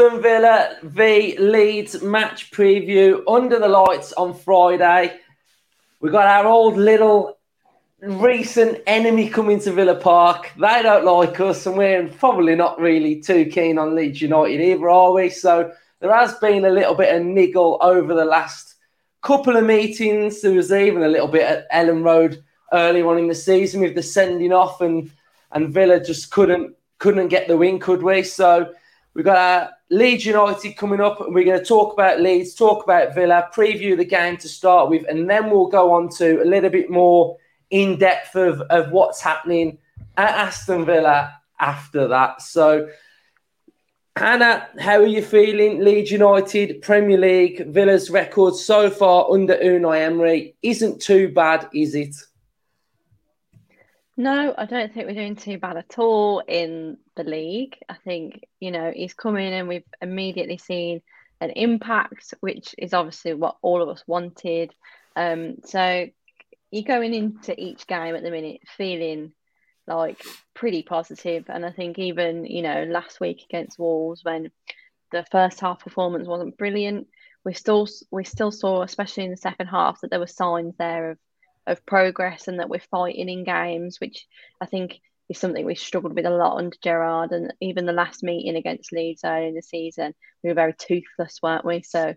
Aston Villa v Leeds match preview under the lights on Friday. We've got our old little recent enemy coming to Villa Park. They don't like us, and we're probably not really too keen on Leeds United either, are we? So there has been a little bit of niggle over the last couple of meetings. There was even a little bit at Elland Road early on in the season with the sending off, and and Villa just couldn't couldn't get the win, could we? So we've got our Leeds United coming up, and we're going to talk about Leeds, talk about Villa, preview the game to start with, and then we'll go on to a little bit more in depth of, of what's happening at Aston Villa after that. So, Hannah, how are you feeling? Leeds United, Premier League, Villa's record so far under Unai Emery isn't too bad, is it? No, I don't think we're doing too bad at all in the league. I think, you know, he's come in and we've immediately seen an impact, which is obviously what all of us wanted. Um, so you're going into each game at the minute feeling like pretty positive, and I think even you know last week against Wolves when the first half performance wasn't brilliant, we still we still saw, especially in the second half, that there were signs there of of progress and that we're fighting in games, which I think is something we struggled with a lot under Gerrard. And even the last meeting against Leeds early in the season, we were very toothless, weren't we? So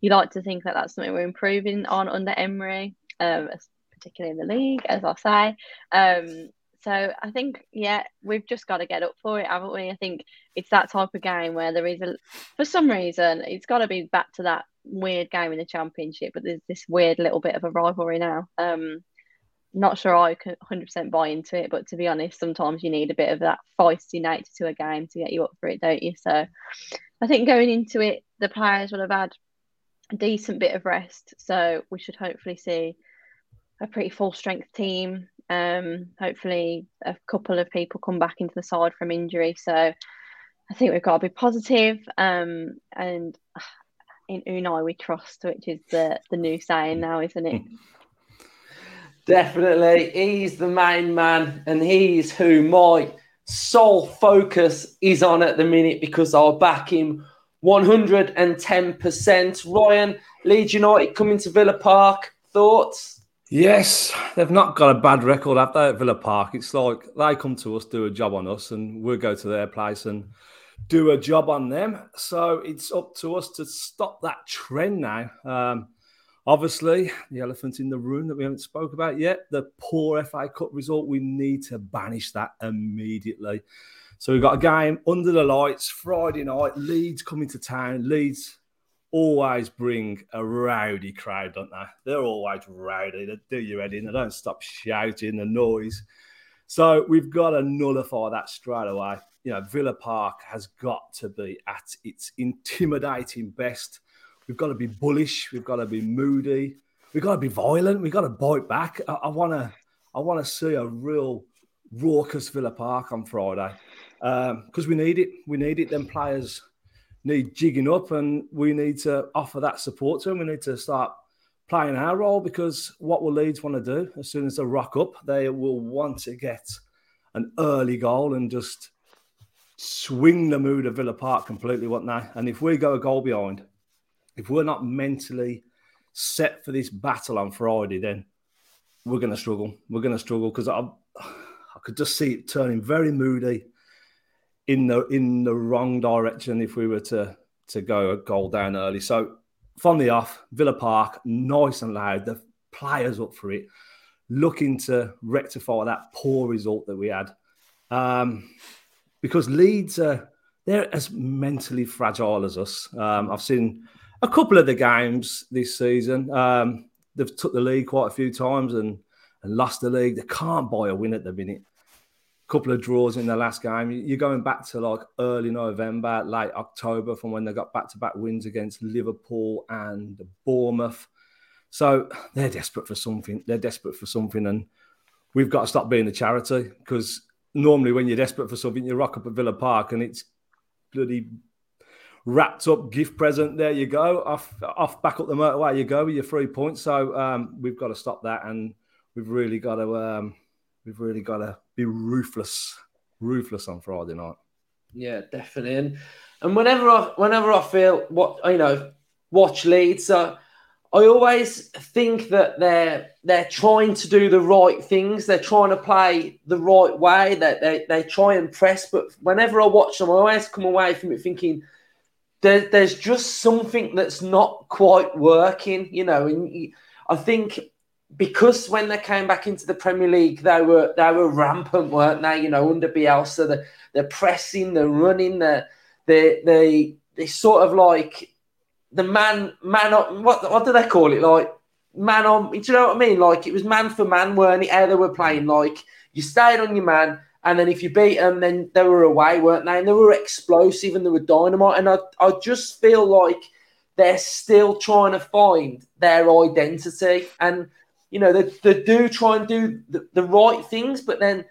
you like to think that that's something we're improving on under Emery, um, particularly in the league, as I say. Um, so I think, yeah, we've just got to get up for it, haven't we? I think it's that type of game where there is a, for some reason, it's got to be back to that weird game in the championship, but there's this weird little bit of a rivalry now. Um, not sure I can 100% buy into it, but to be honest, sometimes you need a bit of that feisty nature to a game to get you up for it, don't you? So I think going into it, the players will have had a decent bit of rest, so we should hopefully see a pretty full strength team. Um, hopefully, a couple of people come back into the side from injury. So I think we've got to be positive. Um, and in Unai we trust, which is the the new saying now, isn't it? Definitely, he's the main man, and he's who my sole focus is on at the minute because I'll back him 110%. Ryan, Leeds United coming to Villa Park. Thoughts? Yes, they've not got a bad record, have they, at Villa Park? It's like they come to us, do a job on us, and we'll go to their place and do a job on them. So it's up to us to stop that trend now. Um, obviously, the elephant in the room that we haven't spoke about yet, the poor FA Cup result, we need to banish that immediately. So we've got a game under the lights Friday night. Leeds coming to town. Leeds always bring a rowdy crowd, don't they? They're always rowdy. They do you head in. They don't stop shouting the noise. So we've got to nullify that straight away. You know, Villa Park has got to be at its intimidating best. We've got to be bullish. We've got to be moody. We've got to be violent. We've got to bite back. I want to, I want to see a real raucous Villa Park on Friday because um, we need it. We need it. Them players need jigging up, and we need to offer that support to them. We need to start playing our role because what will Leeds want to do as soon as they rock up, they will want to get an early goal and just swing the mood of Villa Park completely, won't they? And if we go a goal behind, if we're not mentally set for this battle on Friday, then we're going to struggle. We're going to struggle because I, I could just see it turning very moody in the in the wrong direction if we were to to go a goal down early. So from the off, Villa Park, nice and loud. The players up for it, looking to rectify that poor result that we had. Um, because Leeds are they're as mentally fragile as us. Um, I've seen a couple of the games this season. Um, they've took the league quite a few times and, and lost the league. They can't buy a win at the minute A couple of draws in the last game. You're going back to like early November, late October from when they got back to back wins against Liverpool and Bournemouth. So they're desperate for something. They're desperate for something. And we've got to stop being a charity because normally when you're desperate for something, you rock up at Villa Park and it's bloody wrapped up gift present. There you go. Off, off back up the motorway you go with your three points. So um, we've got to stop that. And we've really got to. Um, we've really got to be ruthless, ruthless on Friday night. Yeah, definitely. And and whenever I whenever I feel what you know watch Leeds, I always think that they're they're trying to do the right things. They're trying to play the right way. That they, they, they try and press, but whenever I watch them, I always come away from it thinking there, there's just something that's not quite working. You know, and I think because when they came back into the Premier League, they were they were rampant, weren't they? You know, under Bielsa, they're, they're pressing, they're running, they're they they they sort of like the man man on what what do they call it? Like man on do you know what I mean? Like it was man for man weren't it? How they were playing. Like you stayed on your man and then if you beat them then they were away weren't they? And they were explosive and they were dynamite and I, I just feel like they're still trying to find their identity. And you know they, they do try and do the, the right things but then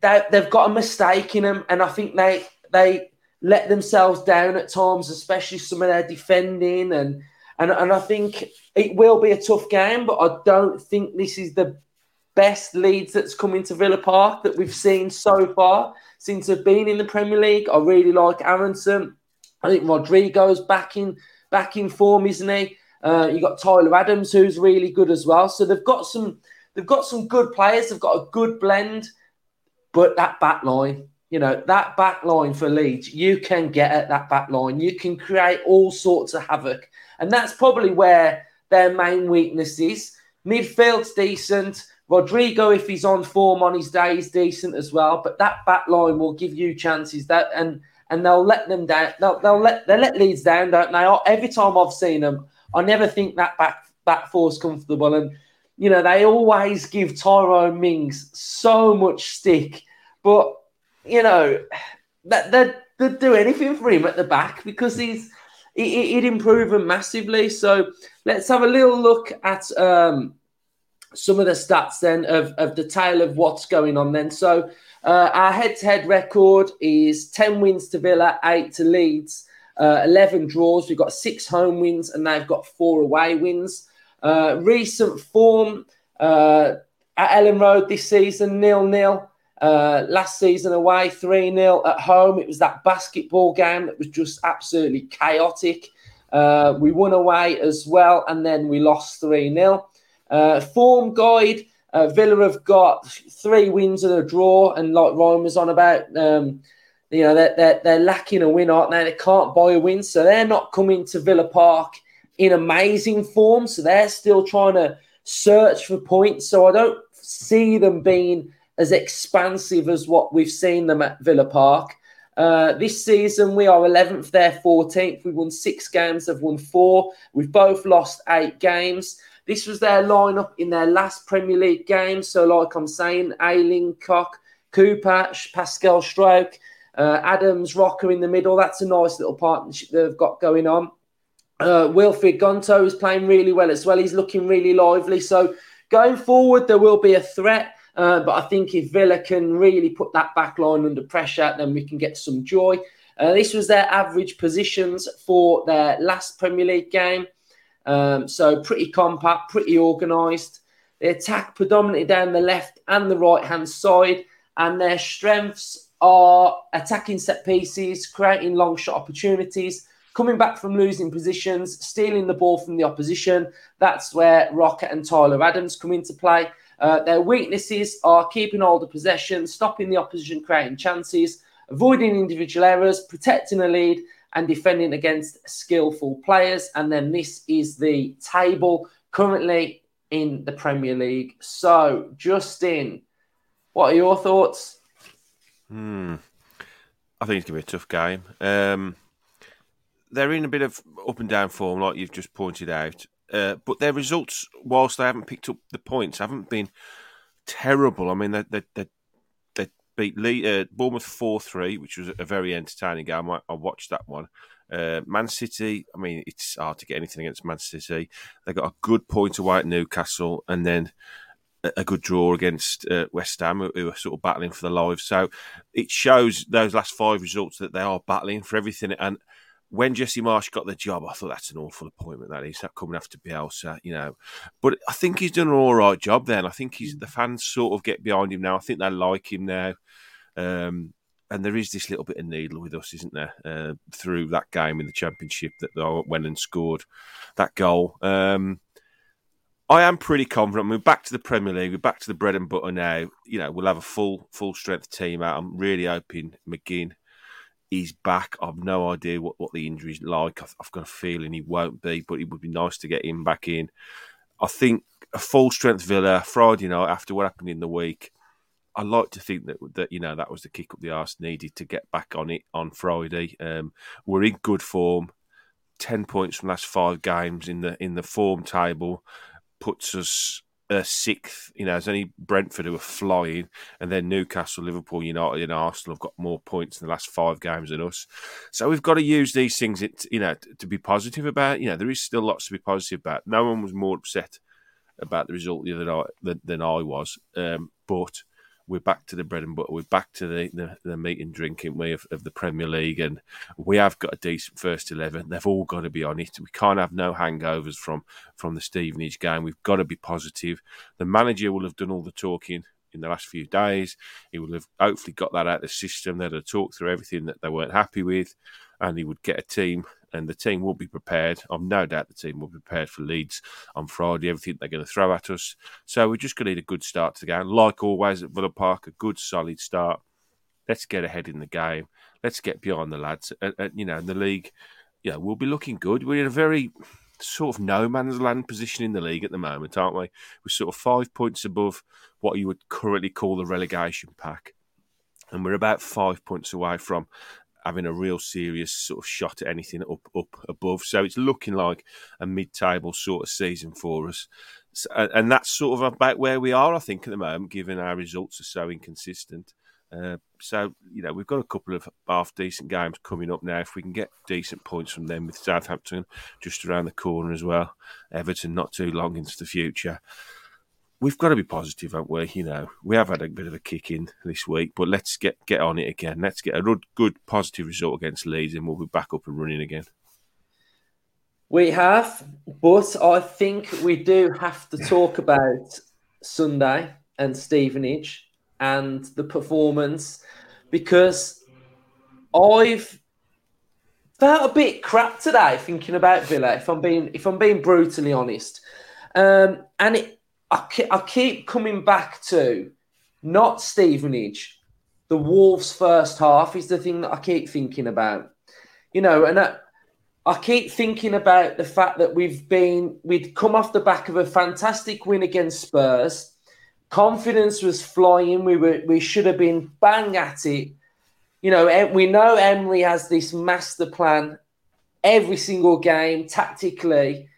they, they've got a mistake in them and I think they they let themselves down at times, especially some of their defending. And, and, and I think it will be a tough game, but I don't think this is the best Leeds that's come into Villa Park that we've seen so far since they've been in the Premier League. I really like Aaronson. I think Rodrigo's back in back in form, isn't he? Uh, you got Tyler Adams, who's really good as well. So they've got some they've got some good players. They've got a good blend, but that back line you know, that back line for Leeds, you can get at that back line. You can create all sorts of havoc. And that's probably where their main weakness is. Midfield's decent. Rodrigo, if he's on form on his day, is decent as well. But that back line will give you chances that and and they'll let them down. They'll, they'll let they let Leeds down, don't they? Every time I've seen them, I never think that back back four's comfortable. And you know, they always give Tyrone Mings so much stick. But you know, that they'd, they'd do anything for him at the back because he's he, would improve massively. So let's have a little look at um, some of the stats then of, of the tale of what's going on then. So uh, our head-to-head record is 10 wins to Villa, 8 to Leeds, uh, 11 draws. We've got six home wins and they've got four away wins. Uh, recent form uh, at Elland Road this season, nil-nil. Uh, last season away, 3 0 at home. It was that basketball game that was just absolutely chaotic. Uh, we won away as well, and then we lost 3 0. Uh, form guide uh, Villa have got three wins and a draw, and like Ryan was on about, um, you know, they're, they're, they're lacking a win, aren't they? They can't buy a win, so they're not coming to Villa Park in amazing form, so they're still trying to search for points. So I don't see them being as expansive as what we've seen them at Villa Park. Uh, this season, we are 11th, they're 14th. We won six games, they've won four. We've both lost eight games. This was their lineup in their last Premier League game. So, like I'm saying, Ayling, Koch, Cooper, Pascal Struijk, uh, Adams, Roca in the middle. That's a nice little partnership they've got going on. Uh, Wilfried Gnonto is playing really well as well. He's looking really lively. So, going forward, there will be a threat. Uh, but I think if Villa can really put that back line under pressure, then we can get some joy. Uh, this was their average positions for their last Premier League game. Um, so pretty compact, pretty organised. They attack predominantly down the left and the right hand side, and their strengths are attacking set pieces, creating long shot opportunities, coming back from losing positions, stealing the ball from the opposition. That's where Roca and Tyler Adams come into play. Uh, their weaknesses are keeping all the possession, stopping the opposition creating chances, avoiding individual errors, protecting a lead, and defending against skillful players. And then this is the table currently in the Premier League. So, Justin, what are your thoughts? Hmm. I think it's going to be a tough game. Um, they're in a bit of up and down form, like you've just pointed out. Uh, but their results, whilst they haven't picked up the points, haven't been terrible. I mean, they they they, they beat Lee, uh, Bournemouth four three, which was a very entertaining game. I, I watched that one. Uh, Man City, I mean, it's hard to get anything against Man City. They got a good point away at Newcastle, and then a, a good draw against uh, West Ham, who, who are sort of battling for the lives. So it shows those last five results that they are battling for everything. And when Jesse Marsch got the job, I thought that's an awful appointment. That is that coming after Bielsa, you know. But I think he's done an all right job. Then I think he's the fans sort of get behind him now. I think they like him now. Um, and there is this little bit of needle with us, isn't there? Uh, through that game in the championship that they went and scored that goal. Um, I am pretty confident. We're back to the Premier League. We're back to the bread and butter now. You know, we'll have a full full strength team out. I'm really hoping McGinn is back. I've no idea what, what the injury's like. I've, I've got a feeling he won't be, but it would be nice to get him back in. I think a full strength Villa Friday night after what happened in the week. I like to think that that you know that was the kick up the arse needed to get back on it on Friday. Um, we're in good form. Ten points from last five games in the in the form table puts us a sixth. You know, there's only Brentford who are flying, and then Newcastle, Liverpool, United, and Arsenal have got more points in the last five games than us. So we've got to use these things, you know, to be positive about. You know, there is still lots to be positive about. No one was more upset about the result the other night than, than I was, um, but we're back to the bread and butter. We're back to the, the, the meat and drinking way of, of the Premier League, and we have got a decent first eleven. They've all got to be on it. We can't have no hangovers from from the Stevenage game. We've got to be positive. The manager will have done all the talking in the last few days. He will have hopefully got that out of the system. They'll have talked through everything that they weren't happy with, and he would get a team and the team will be prepared. I've no doubt the team will be prepared for Leeds on Friday, everything they're going to throw at us. So we're just going to need a good start to the game. Like always at Villa Park, a good solid start. Let's get ahead in the game. Let's get beyond the lads. And, you know, in the league, yeah, we'll be looking good. We're in a very sort of no man's land position in the league at the moment, aren't we? We're sort of five points above what you would currently call the relegation pack. And we're about five points away from having a real serious sort of shot at anything up up above. So it's looking like a mid-table sort of season for us, so, and that's sort of about where we are, I think, at the moment, given our results are so inconsistent. Uh, so you know we've got a couple of half decent games coming up now. If we can get decent points from them, with Southampton just around the corner as well, Everton not too long into the future we've got to be positive, haven't we? You know, we have had a bit of a kick in this week, but let's get get on it again. Let's get a good, positive result against Leeds, and we'll be back up and running again. We have, but I think we do have to talk about Sunday and Stevenage and the performance because I've felt a bit crap today thinking about Villa. If I'm being if I'm being brutally honest, um, and it I, I keep coming back to not Stevenage. The Wolves' first half is the thing that I keep thinking about. You know, and I, I keep thinking about the fact that we've been, we'd come off the back of a fantastic win against Spurs. Confidence was flying. We were, we should have been bang at it. You know, we know Emery has this master plan every single game tactically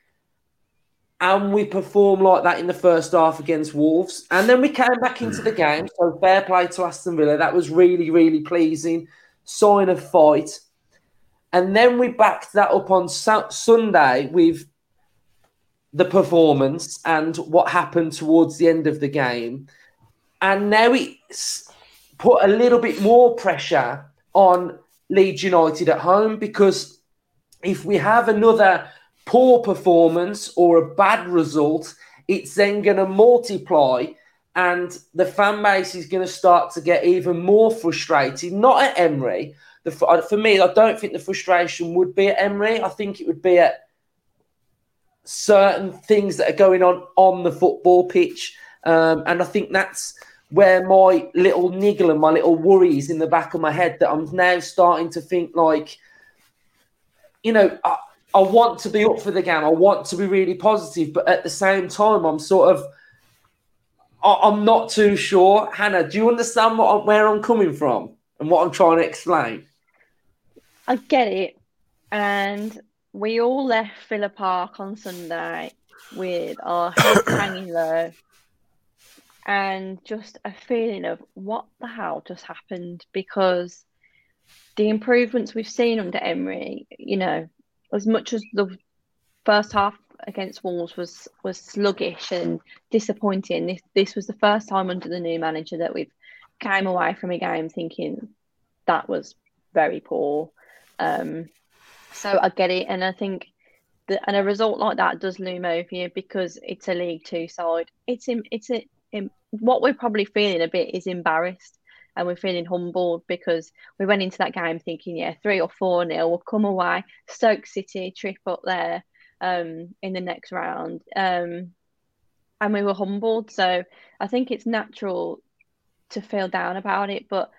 and we performed like that in the first half against Wolves. And then we came back into the game. So fair play to Aston Villa. That was really, really pleasing. Sign of fight. And then we backed that up on Sunday with the performance and what happened towards the end of the game. And now it's put a little bit more pressure on Leeds United at home because if we have another poor performance or a bad result, it's then going to multiply and the fan base is going to start to get even more frustrated. Not at Emery. The, for me, I don't think the frustration would be at Emery. I think it would be at certain things that are going on on the football pitch. Um, and I think that's where my little niggle and my little worries in the back of my head that I'm now starting to think like, you know, I, I want to be up for the game. I want to be really positive, but at the same time, I'm sort of I'm not too sure. Hannah, do you understand what, where I'm coming from and what I'm trying to explain? I get it, and we all left Villa Park on Sunday with our heads hanging low and just a feeling of what the hell just happened because the improvements we've seen under Emery, you know, as much as the first half against Wolves was was sluggish and disappointing, this this was the first time under the new manager that we've came away from a game thinking that was very poor. Um, so I get it, and I think that and a result like that does loom over you because it's a League Two side. It's in it's a, in, what we're probably feeling a bit is embarrassed and we're feeling humbled because we went into that game thinking, yeah, three or four nil, we'll come away. Stoke City trip up there um, in the next round. Um, and we were humbled. So I think it's natural to feel down about it. But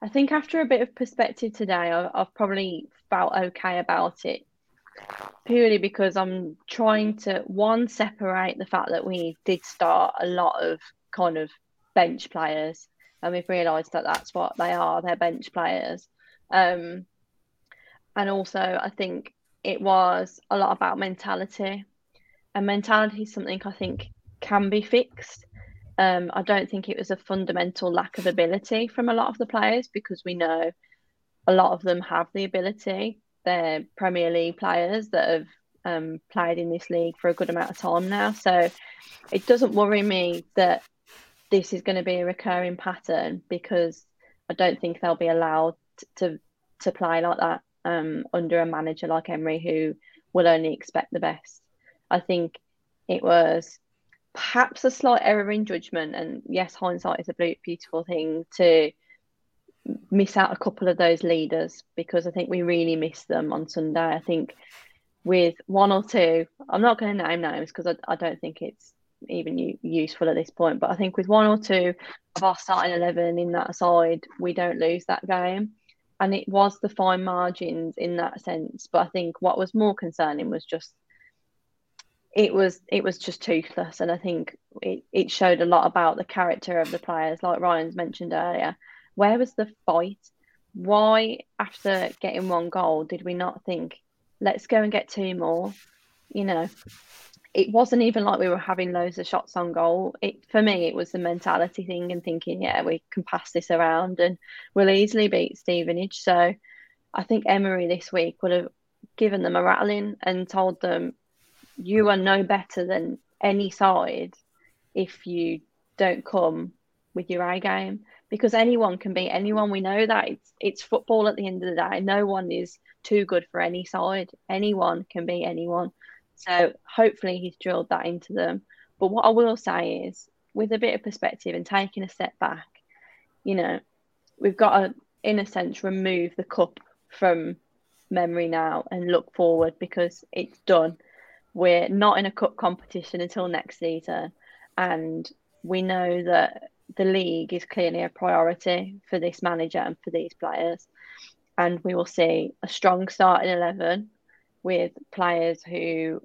I think after a bit of perspective today, I've, I've probably felt okay about it purely because I'm trying to one separate the fact that we did start a lot of kind of bench players, and we've realised that that's what they are. They're bench players, um, and also I think it was a lot about mentality, and mentality is something I think can be fixed. Um, I don't think it was a fundamental lack of ability from a lot of the players because we know a lot of them have the ability. They're Premier League players that have um, played in this league for a good amount of time now. So it doesn't worry me that this is going to be a recurring pattern because I don't think they'll be allowed to to play like that um, under a manager like Emery who will only expect the best. I think it was perhaps a slight error in judgment, and yes, hindsight is a beautiful thing to miss out a couple of those leaders because I think we really missed them on Sunday. I think with one or two, I'm not going to name names because I, I don't think it's even useful at this point. But I think with one or two of our starting eleven in that side, we don't lose that game. And it was the fine margins in that sense. But I think what was more concerning was just it was it was just toothless, and I think it, it showed a lot about the character of the players, like Ryan's mentioned earlier. Where was the fight? Why, after getting one goal, did we not think, let's go and get two more? You know, it wasn't even like we were having loads of shots on goal. It for me, it was the mentality thing and thinking, yeah, we can pass this around and we'll easily beat Stevenage. So I think Emery this week would have given them a rattling and told them, you are no better than any side if you don't come with your eye game because anyone can beat anyone. We know that it's it's football at the end of the day. No one is too good for any side. Anyone can beat anyone. So hopefully he's drilled that into them. But what I will say is, with a bit of perspective and taking a step back, you know, we've got to, in a sense, remove the cup from memory now and look forward because it's done. We're not in a cup competition until next season, and we know that the league is clearly a priority for this manager and for these players. And we will see a strong start in 11 with players who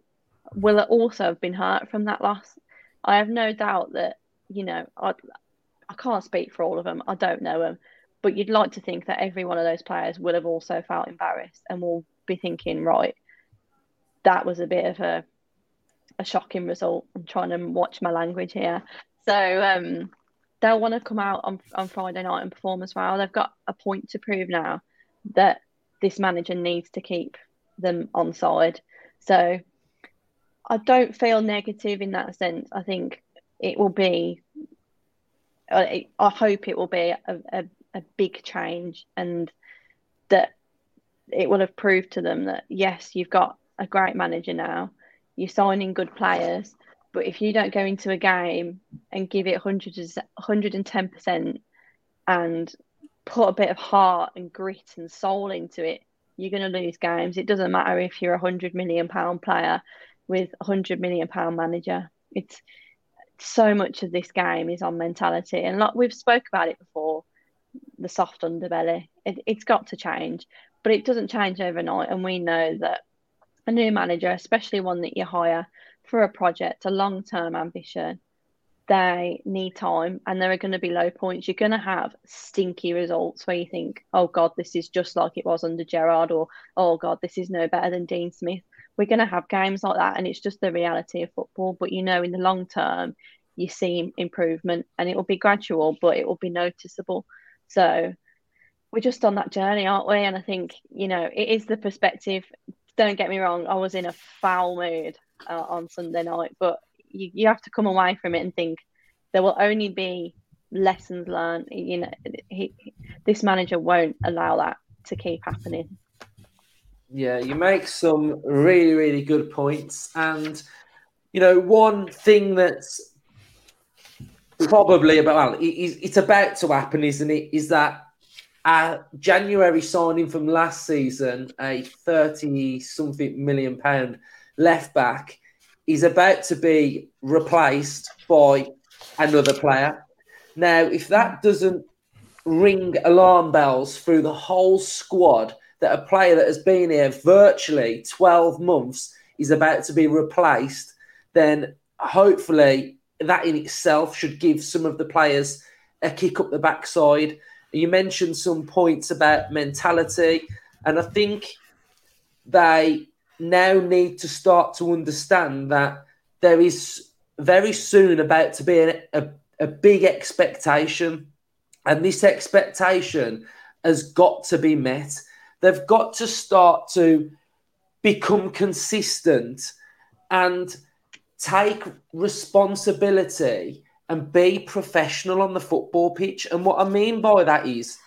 will also have been hurt from that loss. I have no doubt that, you know, I, I can't speak for all of them. I don't know them. But you'd like to think that every one of those players would have also felt embarrassed and will be thinking, right, that was a bit of a a shocking result. I'm trying to watch my language here. So um, they'll want to come out on, on Friday night and perform as well. They've got a point to prove now that this manager needs to keep them on side. So I don't feel negative in that sense. I think it will be, I hope it will be a, a, a big change and that it will have proved to them that yes, you've got a great manager now, you're signing good players, but if you don't go into a game and give it 100, 110% and put a bit of heart and grit and soul into it, you're going to lose games. It doesn't matter if you're a hundred million pound player with a hundred million pound manager. It's so much of this game is on mentality, and like we've spoke about it before, the soft underbelly. It, it's got to change, but it doesn't change overnight. And we know that a new manager, especially one that you hire for a project, a long term ambition, they need time and there are going to be low points. You're going to have stinky results where you think, oh God, this is just like it was under Gerrard, or oh God, this is no better than Dean Smith. We're going to have games like that, and it's just the reality of football. But you know, in the long term, you see improvement and it will be gradual, but it will be noticeable. So we're just on that journey, aren't we? And I think, you know, it is the perspective. Don't get me wrong, I was in a foul mood uh, on Sunday night, but you, you have to come away from it and think there will only be lessons learned. You know, he, this manager won't allow that to keep happening. Yeah, you make some really, really good points. And, you know, one thing that's probably about well, it's about to happen, isn't it? Is that a January signing from last season, a thirty something million pound left back, is about to be replaced by another player. Now, if that doesn't ring alarm bells through the whole squad that a player that has been here virtually 12 months is about to be replaced, then hopefully that in itself should give some of the players a kick up the backside. You mentioned some points about mentality, and I think they now need to start to understand that there is very soon about to be a, a, big expectation, and this expectation has got to be met. They've got to start to become consistent and take responsibility and be professional on the football pitch. And what I mean by that is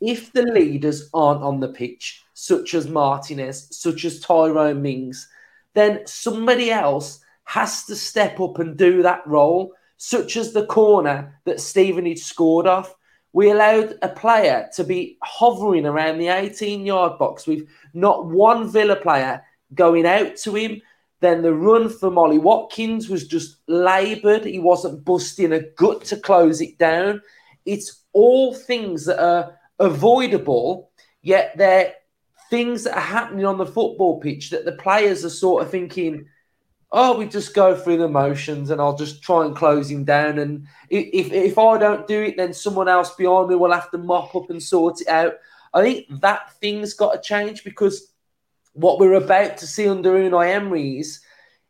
if the leaders aren't on the pitch, such as Martinez, such as Tyrone Mings, then somebody else has to step up and do that role, such as the corner that Stevenage scored off. We allowed a player to be hovering around the 18 yard box with not one Villa player going out to him then the run for Ollie Watkins was just laboured. He wasn't busting a gut to close it down. It's all things that are avoidable, yet they're things that are happening on the football pitch that the players are sort of thinking, oh, we just go through the motions and I'll just try and close him down. And if, if I don't do it, then someone else behind me will have to mop up and sort it out. I think that thing's got to change because what we're about to see under Unai Emery is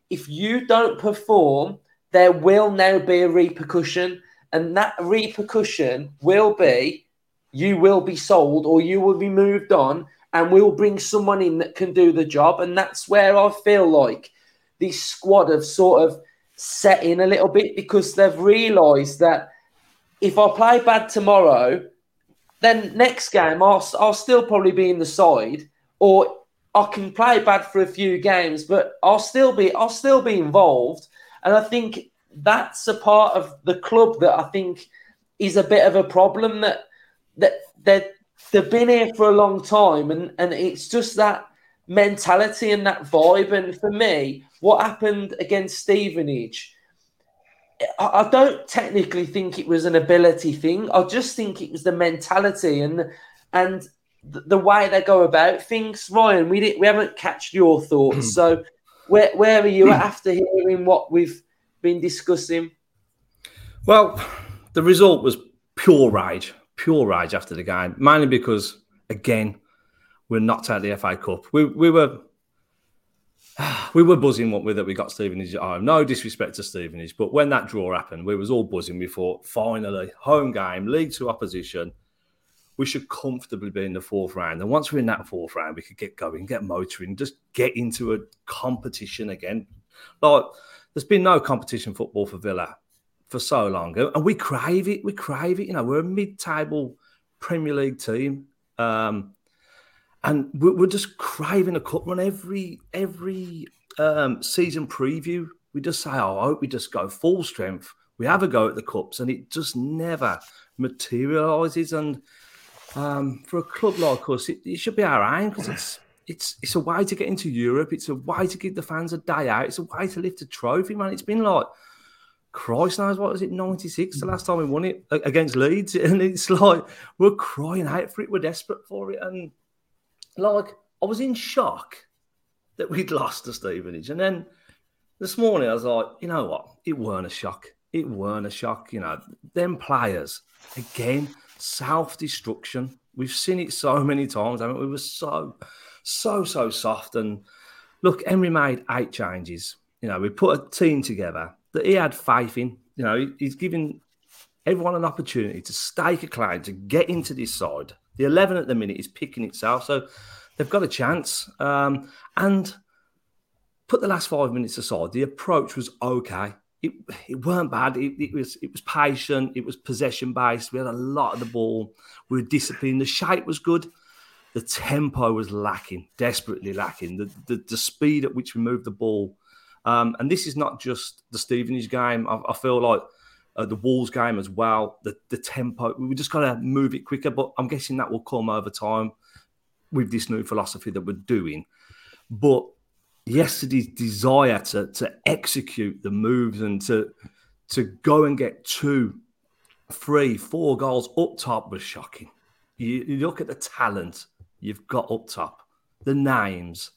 if you don't perform, there will now be a repercussion, and that repercussion will be you will be sold or you will be moved on, and we'll bring someone in that can do the job. And that's where I feel like this squad have sort of set in a little bit because they've realised that if I play bad tomorrow, then next game I'll, I'll still probably be in the side, or I can play bad for a few games, but I'll still be I'll still be involved. And I think that's a part of the club that I think is a bit of a problem that that that they've been here for a long time and, and it's just that mentality and that vibe. And for me, what happened against Stevenage, I, I don't technically think it was an ability thing. I just think it was the mentality and and the, way they go about things. Ryan, we didn't, we haven't catched your thoughts. so where where are you after hearing what we've been discussing? Well, the result was pure rage, pure rage after the game, mainly because again we're knocked out the FA Cup. We we were. We were buzzing what with that we got Stevenage at home. No disrespect to Stevenage, but when that draw happened, we was all buzzing. We thought, finally, home game, League Two opposition we should comfortably be in the fourth round. And once we're in that fourth round, we could get going, get motoring, just get into a competition again. Like there's been no competition football for Villa for so long, and we crave it. We crave it. You know, we're a mid-table Premier League team, um, and we're, just craving a cup run every every um, season preview. We just say, "Oh, I hope we just go full strength." We have a go at the cups, and it just never materializes. And um, for a club like us, it, it should be our aim because it's it's it's a way to get into Europe. It's a way to give the fans a day out. It's a way to lift a trophy, man. It's been like Christ knows what was it, 96 the mm. last time we won it against Leeds. And it's like we're crying out for it, we're desperate for it. And like I was in shock that we'd lost to Stevenage. And then this morning I was like, you know what? It weren't a shock. It weren't a shock. You know, them players again self destruction. We've seen it so many times. I mean, we were so, so, so soft. And look, Emery made eight changes. You know, we put a team together that he had faith in. You know, he's giving everyone an opportunity to stake a claim to get into this side. The 11 at the minute is picking itself. So they've got a chance. Um, and put the last five minutes aside, the approach was okay it, it weren't bad. It, it, was it was patient. It was possession based. We had a lot of the ball. We were disciplined. The shape was good. The tempo was lacking, desperately lacking. The the, the speed at which we moved the ball, um, and this is not just the Stevenage game. I, I, feel like uh, the Wolves game as well. The the tempo, we just got to move it quicker. But I'm guessing that will come over time with this new philosophy that we're doing. But yesterday's desire to to execute the moves and to to go and get two, three, four goals up top was shocking. You, you look at the talent you've got up top, the names,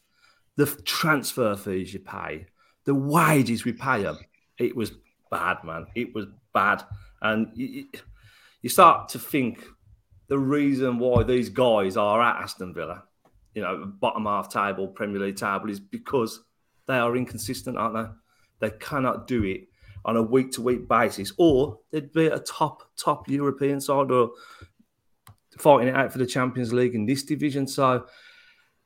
the transfer fees you pay, the wages we pay them. It was bad, man. It was bad, and you, you start to think the reason why these guys are at Aston Villa, you know, bottom half table, Premier League table, is because they are inconsistent, aren't they? They cannot do it on a week to week basis, or they'd be a top top European side or fighting it out for the Champions League in this division. So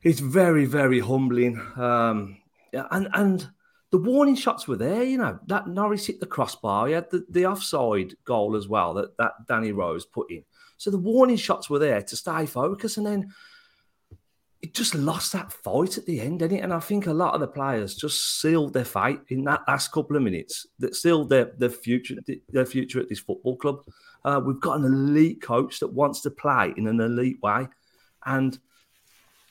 it's very very humbling. Um, and and the warning shots were there. You know that Norris hit the crossbar. He had the, the offside goal as well that that Danny Rose put in. So the warning shots were there to stay focused, and then it just lost that fight at the end, didn't it? And I think a lot of the players just sealed their fate in that last couple of minutes. That sealed their their future their future at this football club. Uh, we've got an elite coach that wants to play in an elite way, and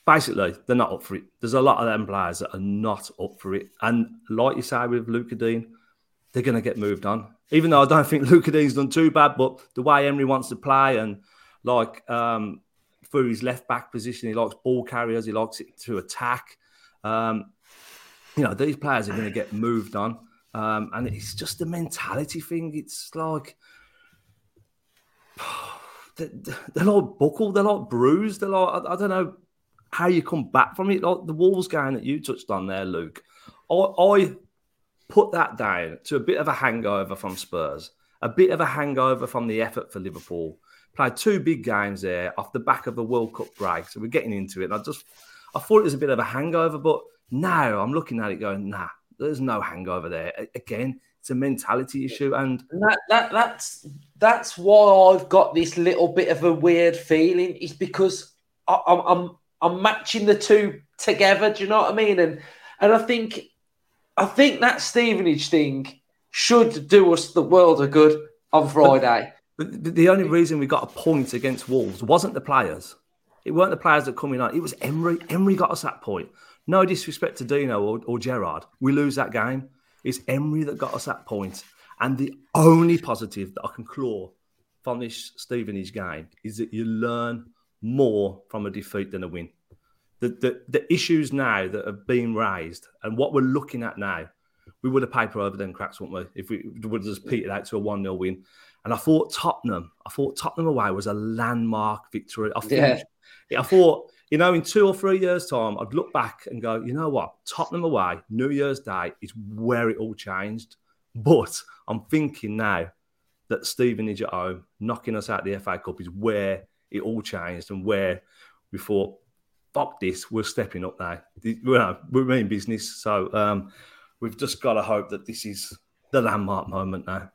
basically they're not up for it. There's a lot of them players that are not up for it, and like you say with Lucas Digne, they're going to get moved on. Even though I don't think Lucas Digne's done too bad, but the way Emery wants to play and like um, his left back position. He likes ball carriers. He likes it to attack. Um, you know, these players are going to get moved on. Um, and it's just a mentality thing. It's like they're, they're like buckled, they're like bruised. They're like, I, I, don't know how you come back from it. Like the Wolves game that you touched on there, Luke. I, I put that down to a bit of a hangover from Spurs, a bit of a hangover from the effort for Liverpool played two big games there off the back of the World Cup break. So we're getting into it. And I just, I thought it was a bit of a hangover, but now I'm looking at it going, nah, there's no hangover there. Again, it's a mentality issue, and that, that that's that's why I've got this little bit of a weird feeling. Is because I, I'm I'm I'm matching the two together. Do you know what I mean? And and I think I think that Stevenage thing should do us the world of good on Friday. The, the only reason we got a point against Wolves wasn't the players. It weren't the players that coming on. It was Emery. Emery got us that point. No disrespect to Dino or, or Gerrard. We lose that game. It's Emery that got us that point. And the only positive that I can claw from this Stevenage game is that you learn more from a defeat than a win. The, the, the issues now that have been raised and what we're looking at now, we would have paper over them cracks, wouldn't we? If we would have just petered out to a 1 0 win. And I thought Tottenham, I thought Tottenham away was a landmark victory. I, think, yeah. I thought, you know, in two or three years' time, I'd look back and go, you know what? Tottenham away, New Year's Day is where it all changed. But I'm thinking now that Stevenage at home, knocking us out the FA Cup, is where it all changed and where we thought, fuck this, we're stepping up now. We're, we're in business. So um, we've just got to hope that this is the landmark moment now.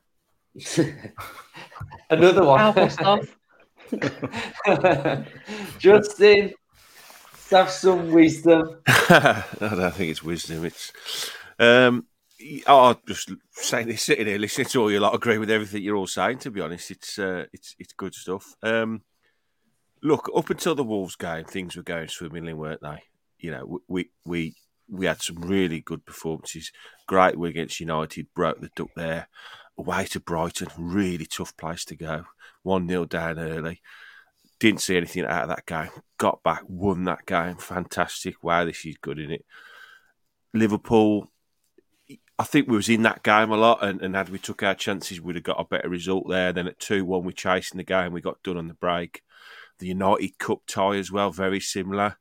Another one. Justin, have some wisdom. I don't think it's wisdom. It's um, oh, just saying this, sitting here listening to all you lot, agree with everything you're all saying. To be honest, it's uh, it's it's good stuff. Um, look, up until the Wolves game, things were going swimmingly, weren't they? You know, we we we had some really good performances. Great win against United, broke the duck there away to Brighton, really tough place to go. 1 0 down early. Didn't see anything out of that game. Got back, won that game. Fantastic. Wow, this is good in it. Liverpool, I think we was in that game a lot, and, and had we took our chances, we'd have got a better result there. Then at 2 1, we chased in the game. We got done on the break. The United Cup tie as well, very similar.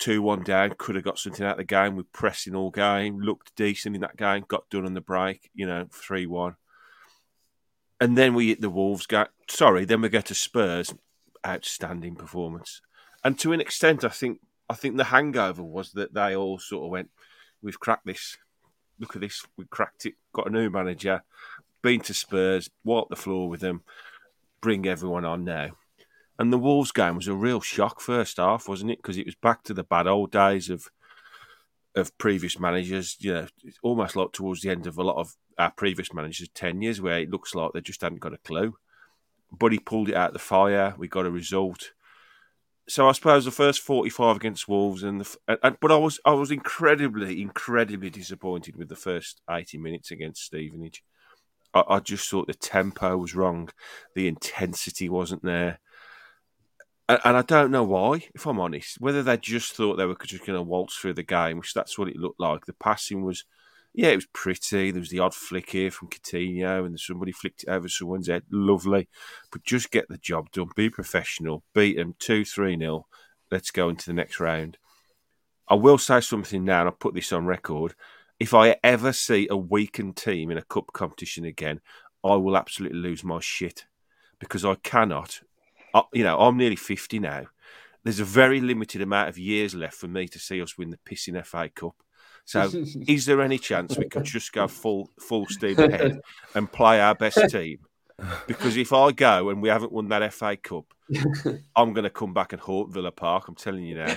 2 1 down, could have got something out of the game. We pressing all game, looked decent in that game, got done on the break, you know, 3 1. And then we hit the Wolves game. Sorry, then we go to Spurs. Outstanding performance. And to an extent, I think I think the hangover was that they all sort of went, We've cracked this. Look at this. We cracked it. Got a new manager. Been to Spurs, walked the floor with them, bring everyone on now. And the Wolves game was a real shock first half, wasn't it? Because it was back to the bad old days of of previous managers. You know, almost like towards the end of a lot of our previous managers' tenures, where it looks like they just hadn't got a clue. But he pulled it out of the fire. We got a result. So I suppose the first forty-five against Wolves, and, the, and but I was I was incredibly incredibly disappointed with the first eighty minutes against Stevenage. I, I just thought the tempo was wrong, the intensity wasn't there and, I don't know why, if I'm honest. Whether they just thought they were just going to waltz through the game, which that's what it looked like. The passing was, yeah, it was pretty. There was the odd flick here from Coutinho, and somebody flicked it over someone's head. Lovely, but just get the job done. Be professional. Beat them two, three nil. Let's go into the next round. I will say something now, and I'll put this on record. If I ever see a weakened team in a cup competition again, I will absolutely lose my shit because I cannot you know, I'm nearly 50 now. There's a very limited amount of years left for me to see us win the pissing FA Cup. So, is there any chance we could just go full full steam ahead and play our best team? Because if I go and we haven't won that FA Cup, I'm going to come back and haunt Villa Park. I'm telling you now,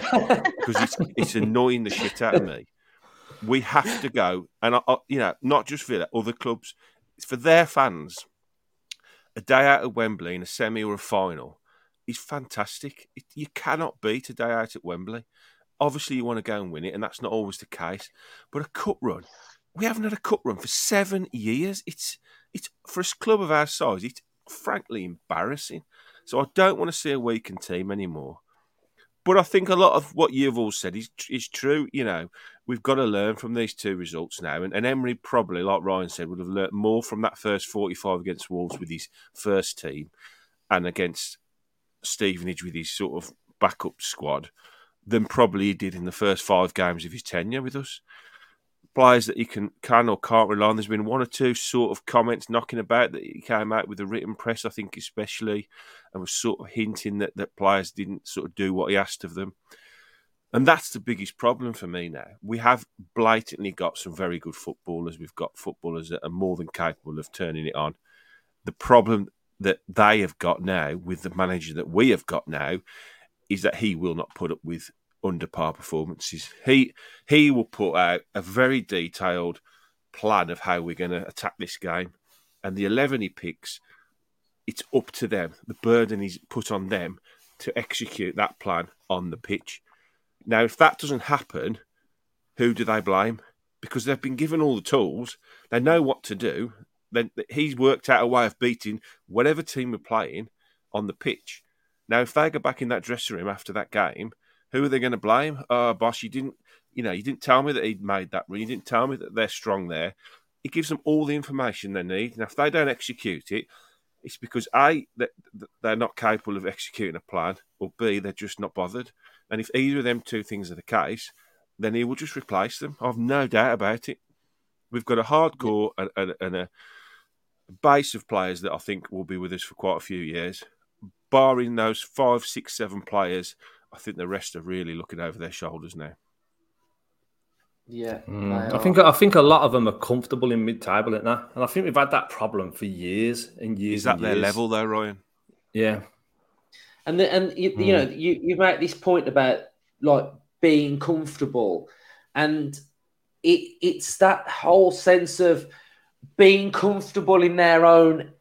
because it's it's annoying the shit out of me. We have to go, and I, I, you know, not just Villa, other clubs. It's for their fans. A day out of Wembley in a semi or a final is fantastic. It, you cannot beat a day out at Wembley. Obviously, you want to go and win it, and that's not always the case. But a cup run, we haven't had a cup run for seven years. It's it's for a club of our size, it's frankly embarrassing. So I don't want to see a weakened team anymore. But I think a lot of what you've all said is is true. You know, we've got to learn from these two results now. And, and Emery probably, like Ryan said, would have learnt more from that first 45 against Wolves with his first team and against Stevenage with his sort of backup squad than probably he did in the first five games of his tenure with us. Players that he can can or can't rely on. There's been one or two sort of comments knocking about that he came out with the written press, I think, especially, and was sort of hinting that, that players didn't sort of do what he asked of them. And that's the biggest problem for me now. We have blatantly got some very good footballers. We've got footballers that are more than capable of turning it on. The problem that they have got now with the manager that we have got now is that he will not put up with under par performances. He he will put out a very detailed plan of how we're going to attack this game, and the eleven he picks, it's up to them. The burden is put on them to execute that plan on the pitch. Now, if that doesn't happen, who do they blame? Because they've been given all the tools, they know what to do, then he's worked out a way of beating whatever team we're playing on the pitch. Now, if they go back in that dressing room after that game, who are they going to blame? Oh, boss, you didn't, you know, you didn't tell me that he'd made that run. You didn't tell me that they're strong there. It gives them all the information they need. Now, if they don't execute it, it's because A, they're not capable of executing a plan, or B, they're just not bothered. And if either of them two things are the case, then he will just replace them. I've no doubt about it. We've got a hardcore and, and, and a base of players that I think will be with us for quite a few years. Barring those five, six, seven players, I think the rest are really looking over their shoulders now. Yeah, mm. I think I think a lot of them are comfortable in mid-table, is And I think we've had that problem for years and years. Is that their level though, Ryan? Yeah. And the, and you, mm. you know you you make this point about like being comfortable, and it it's that whole sense of being comfortable in their own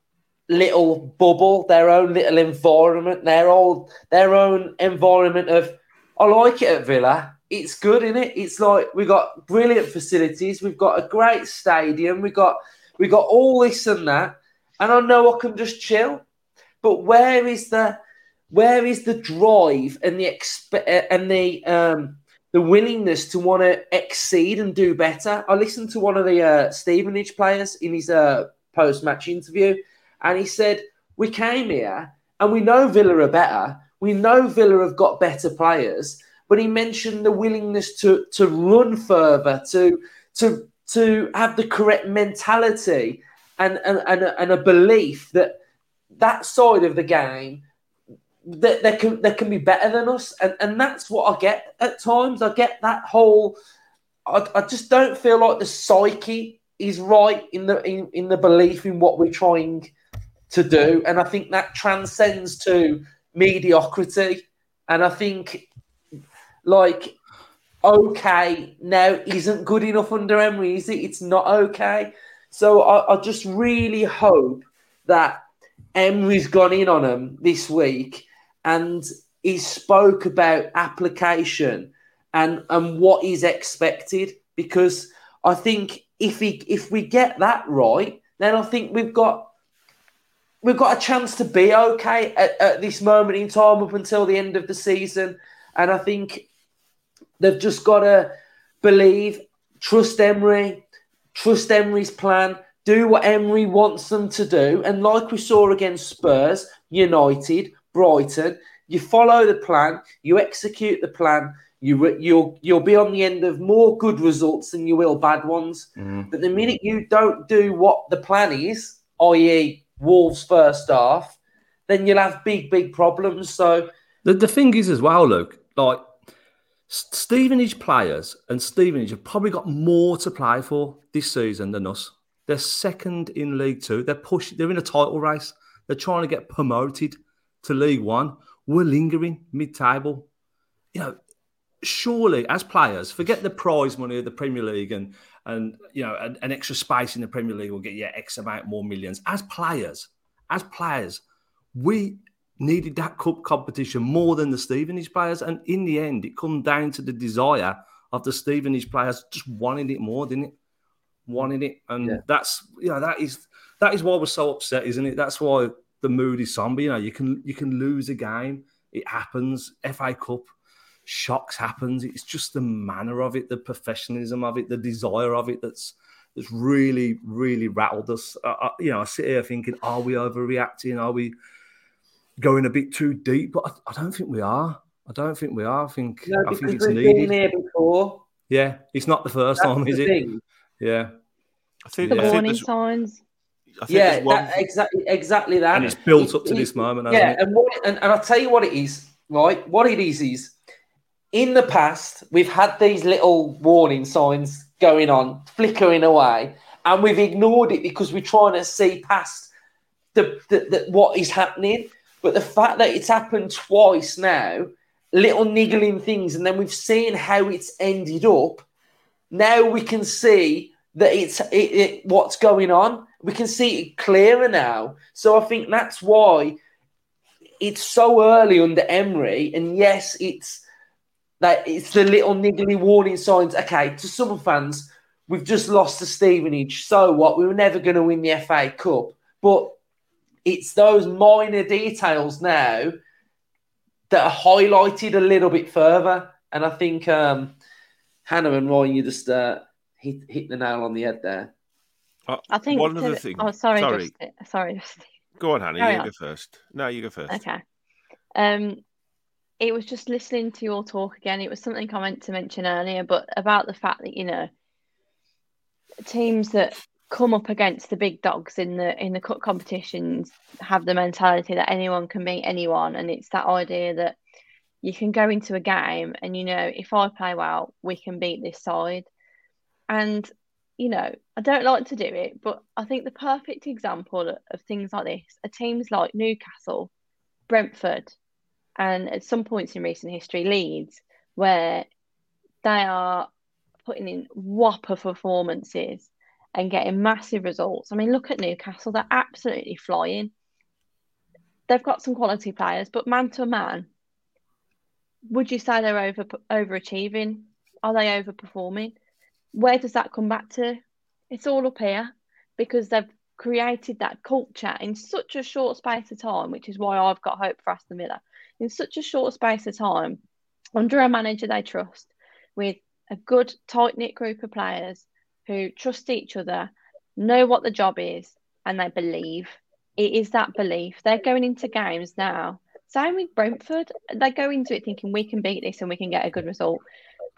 little bubble, their own little environment, their old their own environment of I like it at Villa. It's good, in it? It's like we've got brilliant facilities, we've got a great stadium, we got we got all this and that, and I know I can just chill. But where is the where is the drive and the exp- and the um the willingness to want to exceed and do better. I listened to one of the uh, Stevenage players in his uh, post match interview, and he said, We came here and we know Villa are better. We know Villa have got better players, but he mentioned the willingness to, to run further, to, to, to have the correct mentality and, and, and, a, and a belief that that side of the game that they can they can be better than us, and and that's what I get at times. I get that whole. I, I just don't feel like the psyche is right in the in, in the belief in what we're trying to do, and I think that transcends to mediocrity. And I think, like, okay now isn't good enough under Emery, is it? It's not okay. So I, I just really hope that Emery's gone in on him this week and he spoke about application and and what is expected because I think if he if we get that right, then I think we've got we've got a chance to be okay at, at this moment in time up until the end of the season. And I think they've just got to believe, trust Emery, trust Emery's plan, do what Emery wants them to do. And like we saw against Spurs, United, Brighton, you follow the plan, you execute the plan, you you'll you'll be on the end of more good results than you will bad ones. Mm. But the minute you don't do what the plan is, i.e., Wolves first half, then you'll have big big problems. So the the thing is as well, Luke, like Stevenage players and Stevenage have probably got more to play for this season than us. They're second in League Two. They're pushing. They're in a title race. They're trying to get promoted to League One. We're lingering mid-table. You know, surely as players, forget the prize money of the Premier League and and you know an, an, extra space in the Premier League will get you X amount more millions. As players, as players, we needed that cup competition more than the Stevenage players, and in the end, it come down to the desire of the Stevenage players just wanting it more, didn't it? Wanting it, and yeah. that's you know that is that is why we're so upset, isn't it? That's why the mood is somber. You know, you can you can lose a game, it happens. FA Cup shocks happens. It's just the manner of it, the professionalism of it, the desire of it that's that's really, really rattled us. Uh, you know, I sit here thinking, are we overreacting? Are we going a bit too deep? But I, I don't think we are. I don't think we are. I think no, I think it's needed. here before. Yeah, it's not the first That's time, the is thing. it? Yeah. I think the warning signs. Yeah, that, exactly, exactly that. And it's built it, up to it, this moment. Yeah, and, what, and and I'll tell you what it is. Right, what it is is in the past, we've had these little warning signs going on, flickering away, and we've ignored it because we're trying to see past the, the, the what is happening. But the fact that it's happened twice now, little niggling things, and then we've seen how it's ended up. Now we can see that it's it, it, what's going on. We can see it clearer now. So I think that's why it's so early under Emery. And yes, it's that it's the little niggly warning signs. Okay, to some fans, we've just lost to Stevenage. So what? We were never going to win the FA Cup. But it's those minor details now that are highlighted a little bit further. And I think um, Hannah and Ryan, you just uh, hit, hit the nail on the head there. Uh, I think one of the things. Oh, sorry, sorry. Just, sorry. Go on, Hannah. Carry you on. go first. No, you go first. Okay. Um, it was just listening to your talk again. It was something I meant to mention earlier, but about the fact that you know teams that come up against the big dogs in the in the cup competitions have the mentality that anyone can beat anyone, and it's that idea that you can go into a game and you know if I play well, we can beat this side, and you know I don't like to do it, but I think the perfect example of, things like this are teams like Newcastle, Brentford, and at some points in recent history, Leeds, where they are putting in whopper performances and getting massive results. I mean, look at Newcastle; they're absolutely flying. They've got some quality players, but man to man, would you say they're over overachieving? Are they overperforming? Where does that come back to? It's all up here because they've created that culture in such a short space of time, which is why I've got hope for Aston Villa in such a short space of time under a manager they trust with a good tight knit group of players who trust each other, know what the job is, and they believe. It is that belief. They're going into games now. Same with Brentford. They go into it thinking we can beat this and we can get a good result.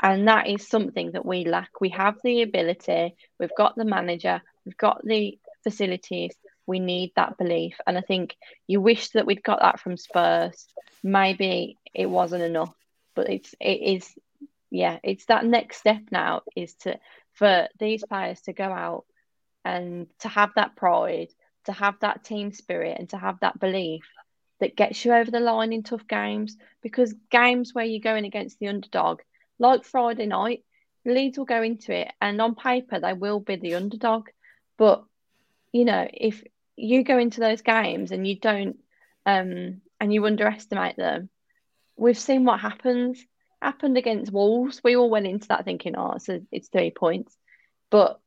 And that is something that we lack. We have the ability, we've got the manager, we've got the facilities, we need that belief. And I think you wish that we'd got that from Spurs. Maybe it wasn't enough, but it's it is yeah, it's that next step now is to for these players to go out and to have that pride, to have that team spirit and to have that belief that gets you over the line in tough games because games where you're going against the underdog like Friday night, Leeds will go into it, and on paper they will be the underdog. But you know, if you go into those games and you don't, um, and you underestimate them, we've seen what happens. Happened against Wolves. We all went into that thinking, oh, a, it's three points. But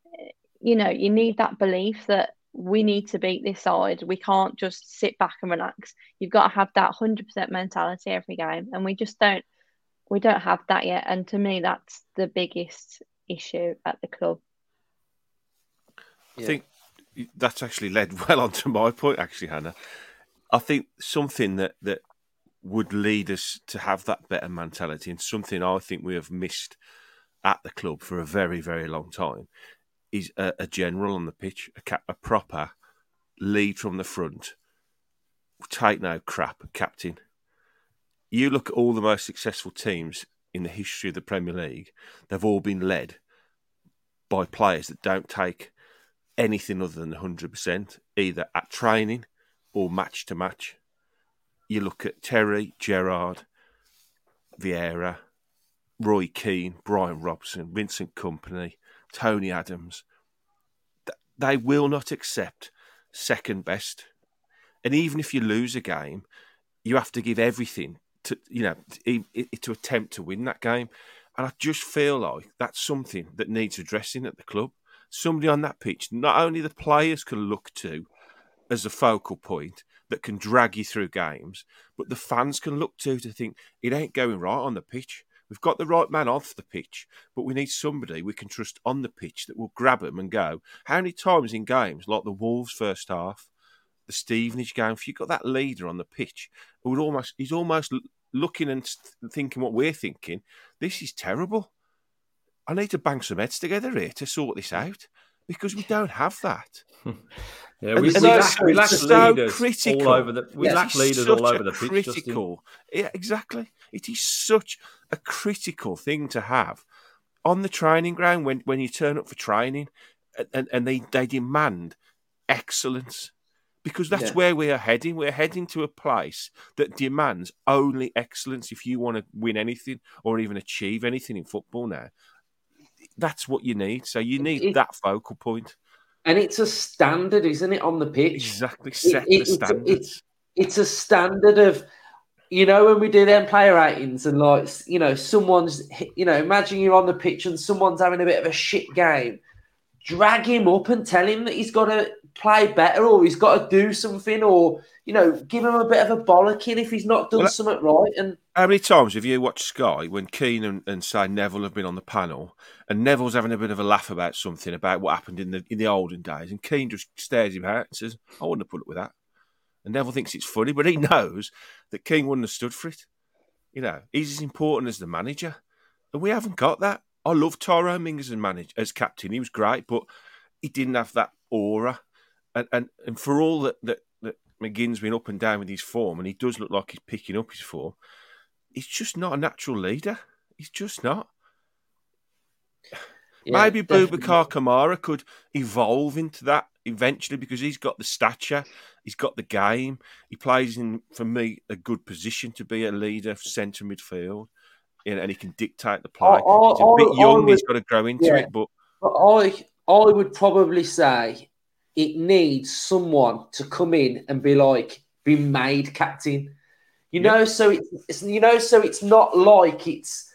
you know, you need that belief that we need to beat this side. We can't just sit back and relax. You've got to have that hundred percent mentality every game, and we just don't. We don't have that yet, and to me, that's the biggest issue at the club. I think that's actually led well on to my point, actually, Hannah. I think something that that would lead us to have that better mentality, and something I think we have missed at the club for a very, very long time, is a, a general on the pitch, a, cap, a proper lead from the front, take no crap captain. You look at all the most successful teams in the history of the Premier League, they've all been led by players that don't take anything other than 100%, either at training or match to match. You look at Terry, Gerrard, Vieira, Roy Keane, Brian Robson, Vincent Kompany, Tony Adams, they will not accept second best. And even if you lose a game, you have to give everything to you know to, attempt to win that game. And I just feel like that's something that needs addressing at the club. Somebody on that pitch, not only the players can look to as a focal point that can drag you through games, but the fans can look to to think it ain't going right on the pitch. We've got the right man off the pitch, but we need somebody we can trust on the pitch that will grab him and go. How many times in games like the Wolves first half, the Stevenage game, if you've got that leader on the pitch who would almost he's almost looking and thinking what we're thinking, this is terrible. I need to bang some heads together here to sort this out because we don't have that. Yeah, we, we, lack, we lack so leaders critical. all over the. We yes, lack leaders all over the pitch. Critical, yeah, exactly. It is such a critical thing to have on the training ground when, when you turn up for training, and, and they they demand excellence because that's yeah. where we are heading. We're heading to a place that demands only excellence if you want to win anything or even achieve anything in football now. That's what you need. So you need it, that focal point and it's a standard, isn't it, on the pitch? Exactly, set it, it, the standards. It's, it's a standard of, you know, when we do them player ratings and like, you know, someone's, you know, imagine you're on the pitch and someone's having a bit of a shit game. Drag him up and tell him that he's got to play better or he's got to do something or you know give him a bit of a bollocking if he's not done well, something right and how many times have you watched Sky when Keane and, and say Neville have been on the panel and Neville's having a bit of a laugh about something about what happened in the in the olden days and Keane just stares him out and says I wouldn't have put up with that. And Neville thinks it's funny but he knows that Keane wouldn't have stood for it. You know he's as important as the manager and we haven't got that. I love Tyrone Mings as manager as captain he was great but he didn't have that aura and, and, and for all that, that, that McGinn's been up and down with his form, and he does look like he's picking up his form, he's just not a natural leader. He's just not. Yeah, Maybe Boubacar Kamara could evolve into that eventually because he's got the stature, he's got the game, he plays in, for me, a good position to be a leader, centre midfield, and he can dictate the play. I, he's a bit young, would, he's got to grow into yeah, it. But I, I would probably say it needs someone to come in and be like, be made captain. You know, so it's, it's you know, so it's not like it's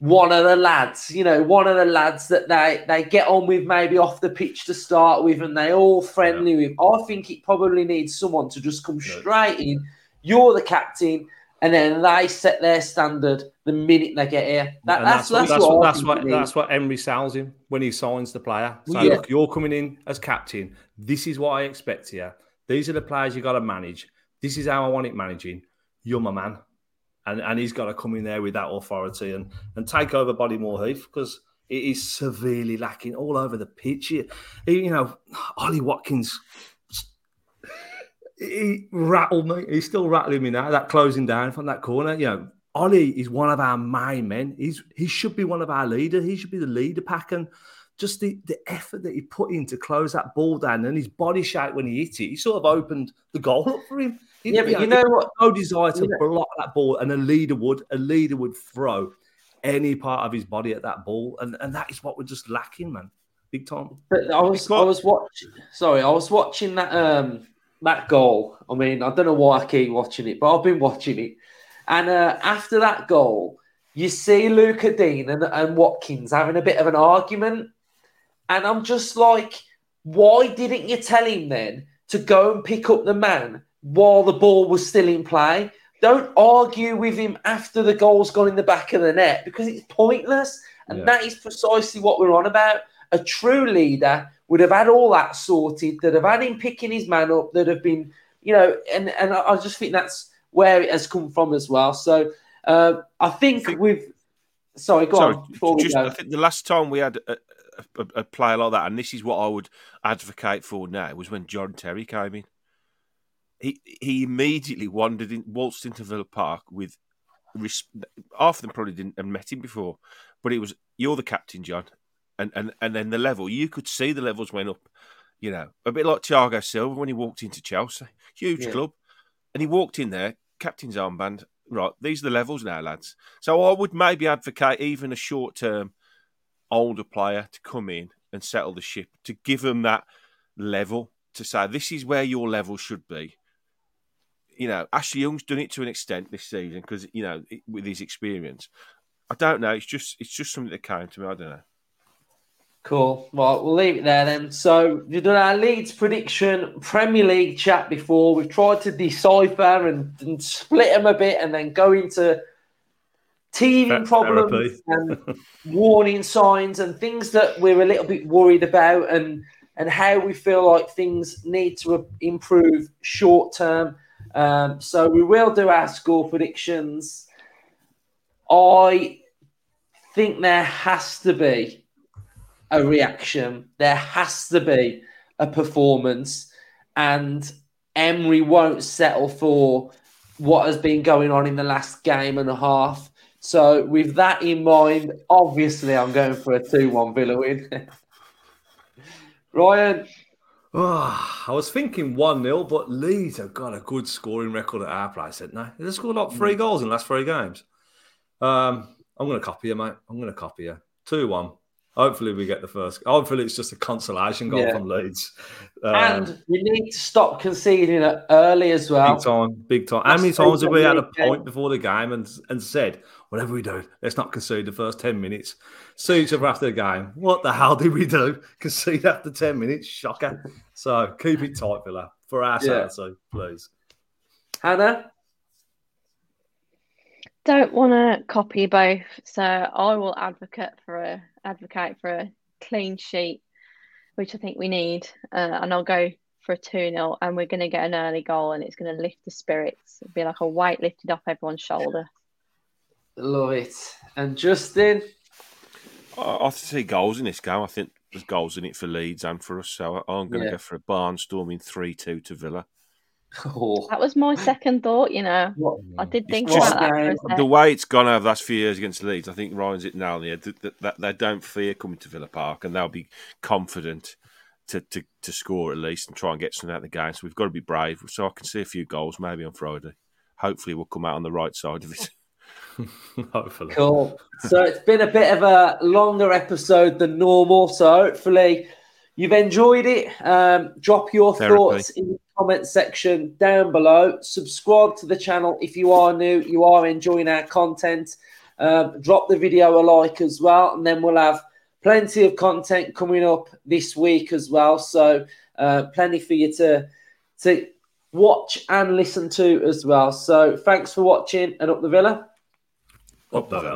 one of the lads, you know, one of the lads that they they get on with maybe off the pitch to start with, and they all friendly yeah. with. I think it probably needs someone to just come straight in. You're the captain and then they set their standard the minute they get here. That, that's, that's, that's, what, that's what that's what Emery sells him when he signs the player. So yeah. look, you're coming in as captain. This is what I expect here. These are the players you got to manage. This is how I want it managing. You're my man, and and he's got to come in there with that authority and and take over Bodymoor Heath because it is severely lacking all over the pitch. You, you know, Ollie Watkins he rattled me. He's still rattling me now. That closing down from that corner. You know, Ollie is one of our main men. He's he should be one of our leaders. He should be the leader pack and just the, the effort that he put in to close that ball down and his body shape when he hit it, he sort of opened the goal up for him. He, yeah, but you know, what? No desire to block that ball, and a leader would. A leader would throw any part of his body at that ball, and, and that is what we're just lacking, man, big time. But I was I was watching. Sorry, I was watching that um that goal. I mean, I don't know why I keep watching it, but I've been watching it. And uh, after that goal, you see Lucas Digne and, and Watkins having a bit of an argument, and I'm just like, why didn't you tell him then to go and pick up the man while the ball was still in play? Don't argue with him after the goal's gone in the back of the net because it's pointless. And Yeah. that is precisely what we're on about. A true leader would have had all that sorted, that have had him picking his man up, that have been, you know, and, and I just think that's where it has come from as well. So uh, I think with, sorry, go Sorry, on. Before we just, go. I think the last time we had a, a, a player like that, and this is what I would advocate for now, was when John Terry came in. He he immediately wandered in, waltzed into Villa Park with half of them probably didn't have met him before, but it was you're the captain, John, and and and then the level you could see the levels went up. You know, a bit like Thiago Silva when he walked into Chelsea, huge Yeah. club, and he walked in there, captain's armband. Right, these are the levels now, lads. So I would maybe advocate even a short term older player to come in and settle the ship, to give them that level, to say this is where your level should be. You know, Ashley Young's done it to an extent this season because you know it- with his experience. I don't know. It's just it's just something that came to me. I don't know. Cool. Well, we'll leave it there then. So we've done our Leeds prediction, Premier League chat before. We've tried to decipher and, and split them a bit, and then go into teething Th- problems and warning signs and things that we're a little bit worried about, and and how we feel like things need to improve short term. Um, so we will do our score predictions. I think there has to be a reaction. There has to be a performance, and Emery won't settle for what has been going on in the last game and a half. So, with that in mind, obviously, I'm going for a 2 1 Villa win. Ryan, Oh, I was thinking 1 0, but Leeds have got a good scoring record at our place, haven't they? They've scored like three goals in the last three games. Um, I'm going to copy you, mate. I'm going to copy you. 2 1. Hopefully, we get the first. Hopefully, it's just a consolation goal Yeah. from Leeds. Um, and we need to stop conceding it early as well. Big time, big time. How many times have we had a point before the game and and said, whatever we do, let's not concede the first 10 minutes. See each other after the game. What the hell did we do? Concede after 10 minutes? Shocker. So keep it tight, Villa, for our Yeah. sanity, please. Hannah, Don't want to copy both, so I will advocate for a advocate for a clean sheet, which I think we need, uh, and I'll go for a two 0 and we're going to get an early goal, and it's going to lift the spirits. It'll be like a weight lifted off everyone's shoulder. love it. And Justin, I, I see goals in this game. I think there's goals in it for Leeds and for us. So I'm going to Yeah. go for a barnstorming three two to Villa. Oh, That was my second thought. You know, what, I did think just- about that for a. The way it's gone over the last few years against Leeds, I think Ryan's it now. Yeah, that, that, that they don't fear coming to Villa Park, and they'll be confident to, to, to score at least and try and get something out of the game. So we've got to be brave. So I can see a few goals maybe on Friday. Hopefully, we'll come out on the right side of it. Hopefully. Cool. So it's been a bit of a longer episode than normal. So hopefully you've enjoyed it. Um, drop your Therapy. thoughts in the comment section down below. Subscribe to the channel if you are new, you are enjoying our content. Um, drop the video a like as well, and then we'll have plenty of content coming up this week as well. So uh, plenty for you to to watch and listen to as well. So thanks for watching and up the villa. Up the Villa.